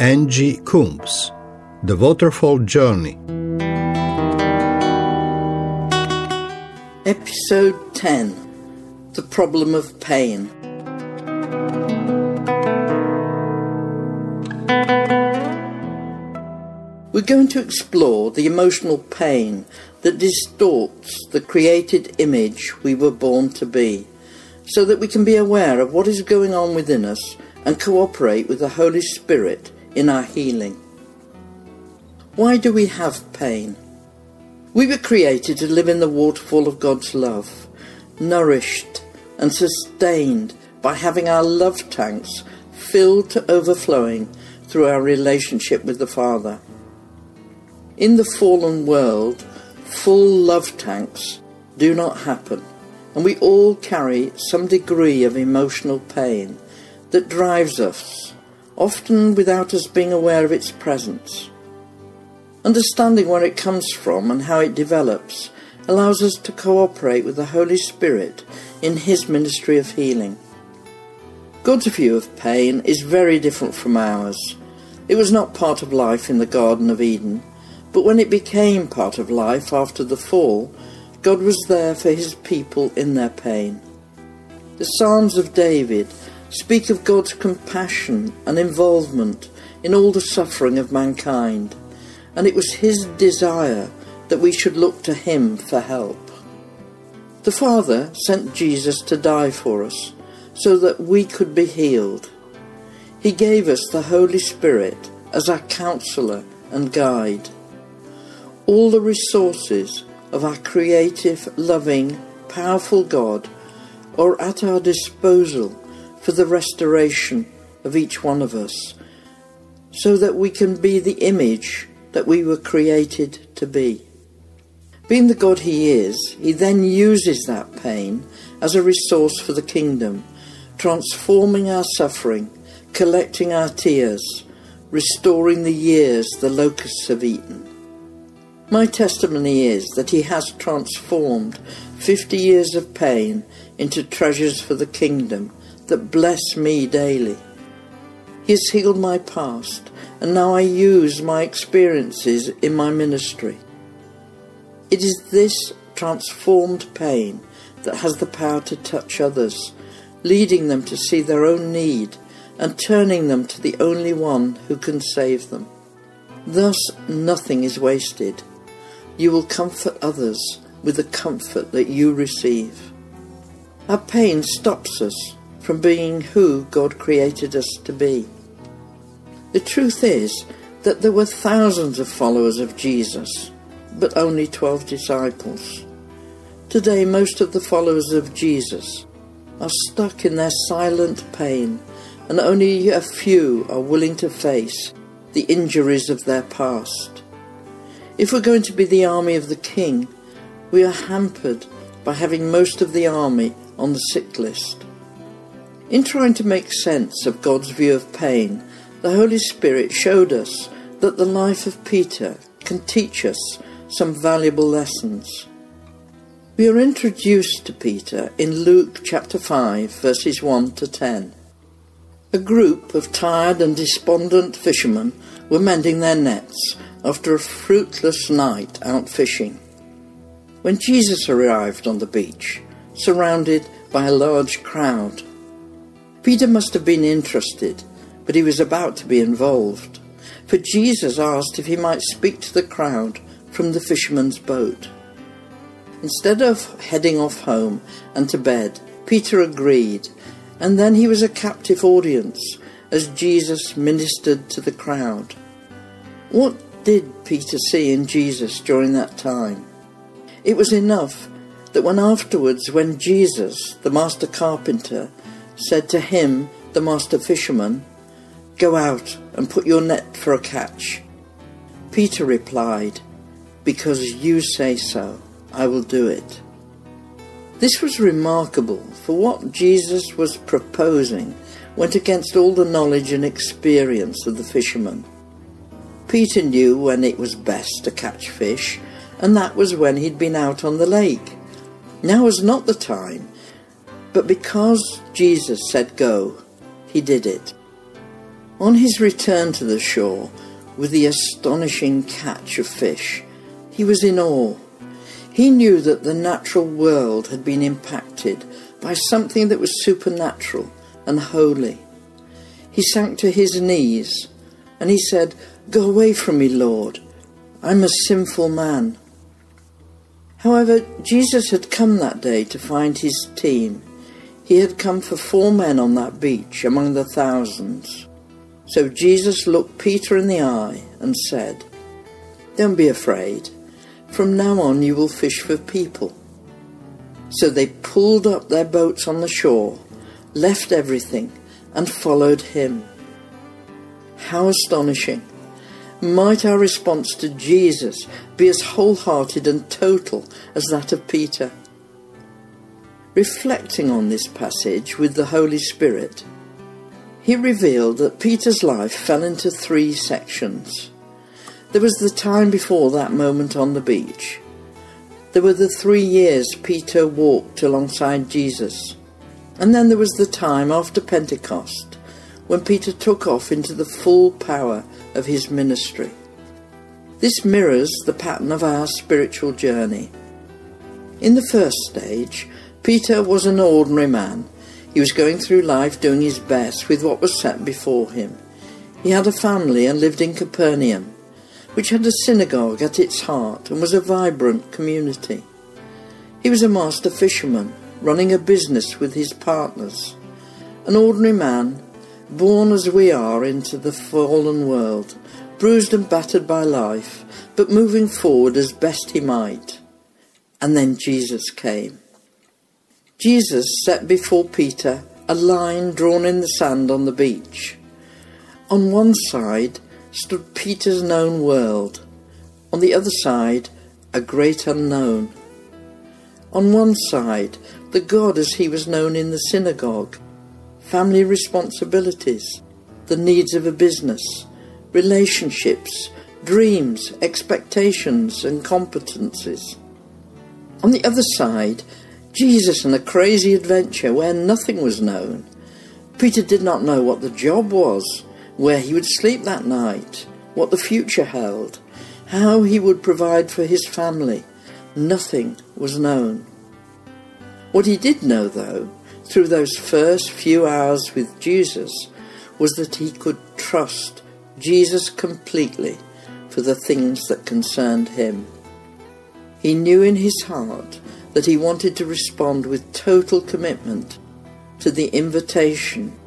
Angie Coombs, The Waterfall Journey. Episode 10 The Problem of Pain. We're going to explore the emotional pain that distorts the created image we were born to be, so that we can be aware of what is going on within us and cooperate with the Holy Spirit in our healing. Why do we have pain? We were created to live in the waterfall of God's love, nourished and sustained by having our love tanks filled to overflowing through our relationship with the Father. In the fallen world, full love tanks do not happen, and we all carry some degree of emotional pain that drives us, often without us being aware of its presence. Understanding where it comes from and how it develops allows us to cooperate with the Holy Spirit in His ministry of healing. God's view of pain is very different from ours. It was not part of life in the Garden of Eden but when it became part of life after the fall, God was there for his people in their pain. The Psalms of David speak of God's compassion and involvement in all the suffering of mankind, and it was his desire that we should look to him for help. The Father sent Jesus to die for us so that we could be healed. He gave us the Holy Spirit as our counselor and guide all the resources of our creative, loving, powerful God are at our disposal for the restoration of each one of us, so that we can be the image that we were created to be. Being the God He is, He then uses that pain as a resource for the kingdom, transforming our suffering, collecting our tears, restoring the years the locusts have eaten. My testimony is that He has transformed 50 years of pain into treasures for the kingdom that bless me daily. He has healed my past, and now I use my experiences in my ministry. It is this transformed pain that has the power to touch others, leading them to see their own need and turning them to the only one who can save them. Thus, nothing is wasted you will comfort others with the comfort that you receive. Our pain stops us from being who God created us to be. The truth is that there were thousands of followers of Jesus, but only 12 disciples. Today, most of the followers of Jesus are stuck in their silent pain, and only a few are willing to face the injuries of their past. If we're going to be the army of the king, we are hampered by having most of the army on the sick list. In trying to make sense of God's view of pain, the Holy Spirit showed us that the life of Peter can teach us some valuable lessons. We are introduced to Peter in Luke chapter 5, verses 1 to 10. A group of tired and despondent fishermen were mending their nets after a fruitless night out fishing. When Jesus arrived on the beach, surrounded by a large crowd, Peter must have been interested, but he was about to be involved, for Jesus asked if he might speak to the crowd from the fisherman's boat. Instead of heading off home and to bed, Peter agreed, and then he was a captive audience as Jesus ministered to the crowd. What did Peter see in Jesus during that time? It was enough that when afterwards, when Jesus, the master carpenter, said to him, the master fisherman, Go out and put your net for a catch, Peter replied, Because you say so, I will do it. This was remarkable, for what Jesus was proposing went against all the knowledge and experience of the fisherman. Peter knew when it was best to catch fish, and that was when he'd been out on the lake. Now was not the time, but because Jesus said go, he did it. On his return to the shore, with the astonishing catch of fish, he was in awe. He knew that the natural world had been impacted by something that was supernatural and holy. He sank to his knees and he said, Go away from me, Lord. I'm a sinful man. However, Jesus had come that day to find his team. He had come for four men on that beach among the thousands. So Jesus looked Peter in the eye and said, Don't be afraid. From now on you will fish for people. So they pulled up their boats on the shore, left everything, and followed him. How astonishing! Might our response to Jesus be as wholehearted and total as that of Peter? Reflecting on this passage with the Holy Spirit, he revealed that Peter's life fell into three sections. There was the time before that moment on the beach. There were the three years Peter walked alongside Jesus. And then there was the time after Pentecost when Peter took off into the full power of his ministry. This mirrors the pattern of our spiritual journey. In the first stage, Peter was an ordinary man he was going through life doing his best with what was set before him. He had a family and lived in Capernaum, which had a synagogue at its heart and was a vibrant community. He was a master fisherman, running a business with his partners. An ordinary man, born as we are into the fallen world, bruised and battered by life, but moving forward as best he might. And then Jesus came. Jesus set before Peter a line drawn in the sand on the beach. On one side stood Peter's known world, on the other side, a great unknown. On one side, the God as he was known in the synagogue, family responsibilities, the needs of a business, relationships, dreams, expectations, and competencies. On the other side, Jesus and a crazy adventure where nothing was known. Peter did not know what the job was, where he would sleep that night, what the future held, how he would provide for his family. Nothing was known. What he did know, though, through those first few hours with Jesus, was that he could trust Jesus completely for the things that concerned him. He knew in his heart that he wanted to respond with total commitment to the invitation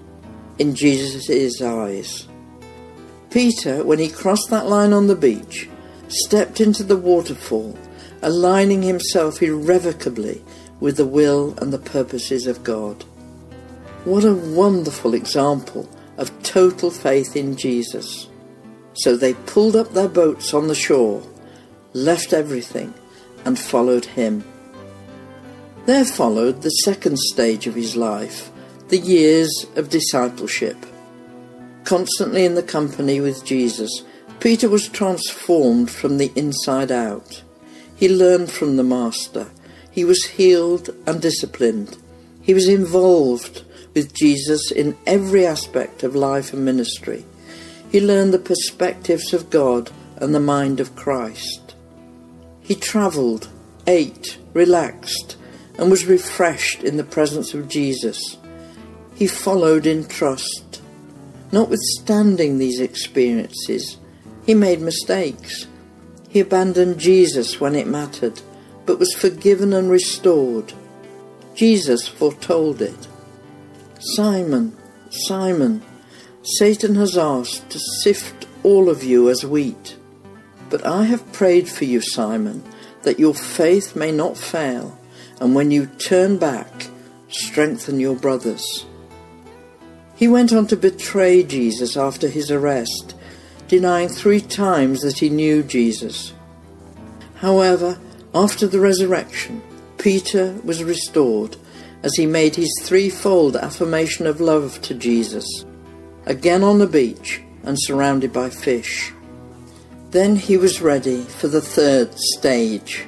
in Jesus' eyes. Peter, when he crossed that line on the beach, stepped into the waterfall, aligning himself irrevocably with the will and the purposes of God. What a wonderful example of total faith in Jesus. So they pulled up their boats on the shore, left everything, and followed him. There followed the second stage of his life, the years of discipleship. Constantly in the company with Jesus, Peter was transformed from the inside out. He learned from the Master. He was healed and disciplined. He was involved with Jesus in every aspect of life and ministry. He learned the perspectives of God and the mind of Christ. He travelled, ate, relaxed, and was refreshed in the presence of Jesus. He followed in trust. Notwithstanding these experiences, he made mistakes. He abandoned Jesus when it mattered, but was forgiven and restored. Jesus foretold it. Simon, Simon, Satan has asked to sift all of you as wheat. But I have prayed for you, Simon, that your faith may not fail and when you turn back, strengthen your brothers. He went on to betray Jesus after his arrest, denying three times that he knew Jesus. However, after the resurrection, Peter was restored as he made his threefold affirmation of love to Jesus, again on the beach and surrounded by fish. Then he was ready for the third stage.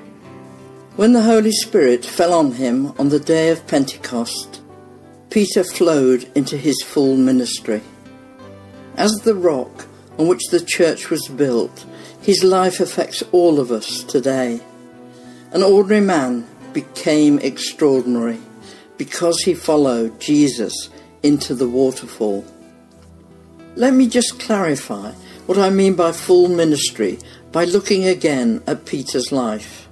When the Holy Spirit fell on him on the day of Pentecost, Peter flowed into his full ministry. As the rock on which the church was built, his life affects all of us today. An ordinary man became extraordinary because he followed Jesus into the waterfall. Let me just clarify what I mean by full ministry by looking again at Peter's life.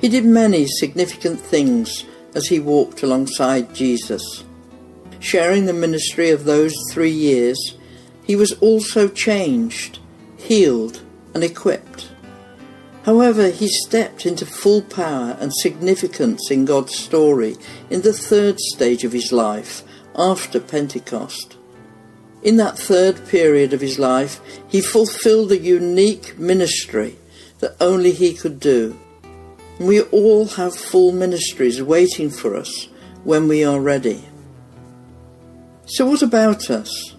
He did many significant things as he walked alongside Jesus. Sharing the ministry of those three years, he was also changed, healed, and equipped. However, he stepped into full power and significance in God's story in the third stage of his life after Pentecost. In that third period of his life, he fulfilled a unique ministry that only he could do. We all have full ministries waiting for us when we are ready. So, what about us?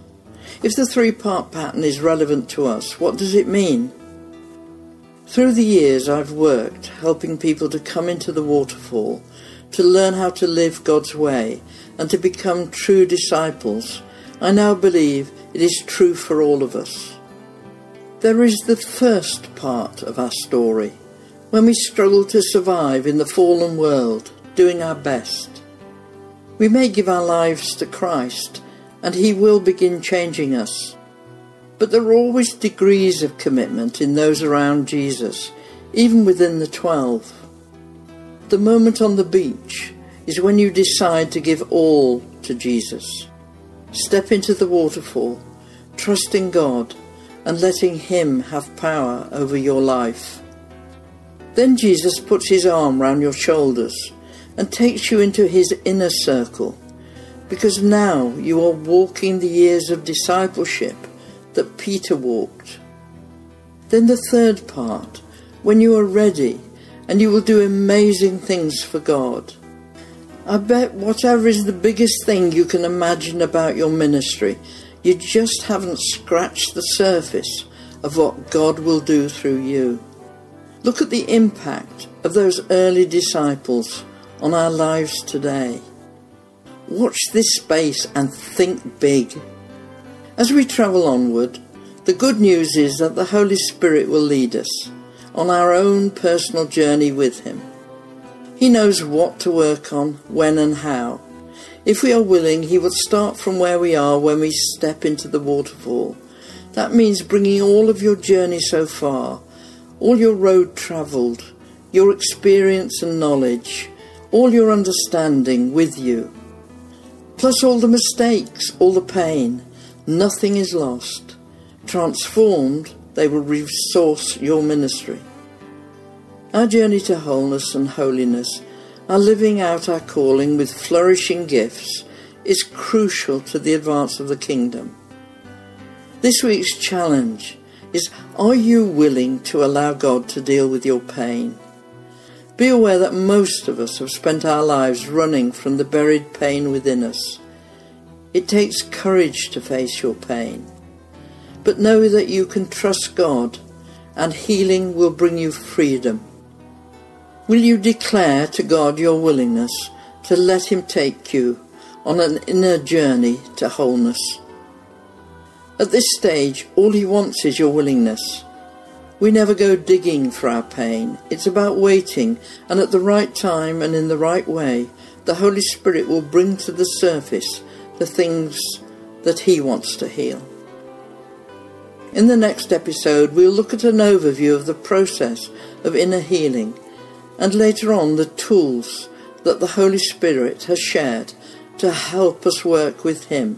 If the three part pattern is relevant to us, what does it mean? Through the years, I've worked helping people to come into the waterfall, to learn how to live God's way, and to become true disciples. I now believe it is true for all of us. There is the first part of our story, when we struggle to survive in the fallen world, doing our best. We may give our lives to Christ, and He will begin changing us. But there are always degrees of commitment in those around Jesus, even within the twelve. The moment on the beach is when you decide to give all to Jesus. Step into the waterfall, trusting God and letting Him have power over your life. Then Jesus puts His arm round your shoulders and takes you into His inner circle, because now you are walking the years of discipleship that Peter walked. Then the third part, when you are ready and you will do amazing things for God. I bet whatever is the biggest thing you can imagine about your ministry, you just haven't scratched the surface of what God will do through you. Look at the impact of those early disciples on our lives today. Watch this space and think big. As we travel onward, the good news is that the Holy Spirit will lead us on our own personal journey with Him. He knows what to work on, when and how. If we are willing, He will start from where we are when we step into the waterfall. That means bringing all of your journey so far, all your road travelled, your experience and knowledge, all your understanding with you, plus all the mistakes, all the pain Nothing is lost. Transformed, they will resource your ministry. Our journey to wholeness and holiness, our living out our calling with flourishing gifts, is crucial to the advance of the kingdom. This week's challenge is Are you willing to allow God to deal with your pain? Be aware that most of us have spent our lives running from the buried pain within us. It takes courage to face your pain. But know that you can trust God and healing will bring you freedom. Will you declare to God your willingness to let Him take you on an inner journey to wholeness? At this stage, all He wants is your willingness. We never go digging for our pain. It's about waiting, and at the right time and in the right way, the Holy Spirit will bring to the surface the things that He wants to heal. In the next episode, we'll look at an overview of the process of inner healing and later on the tools that the Holy Spirit has shared to help us work with Him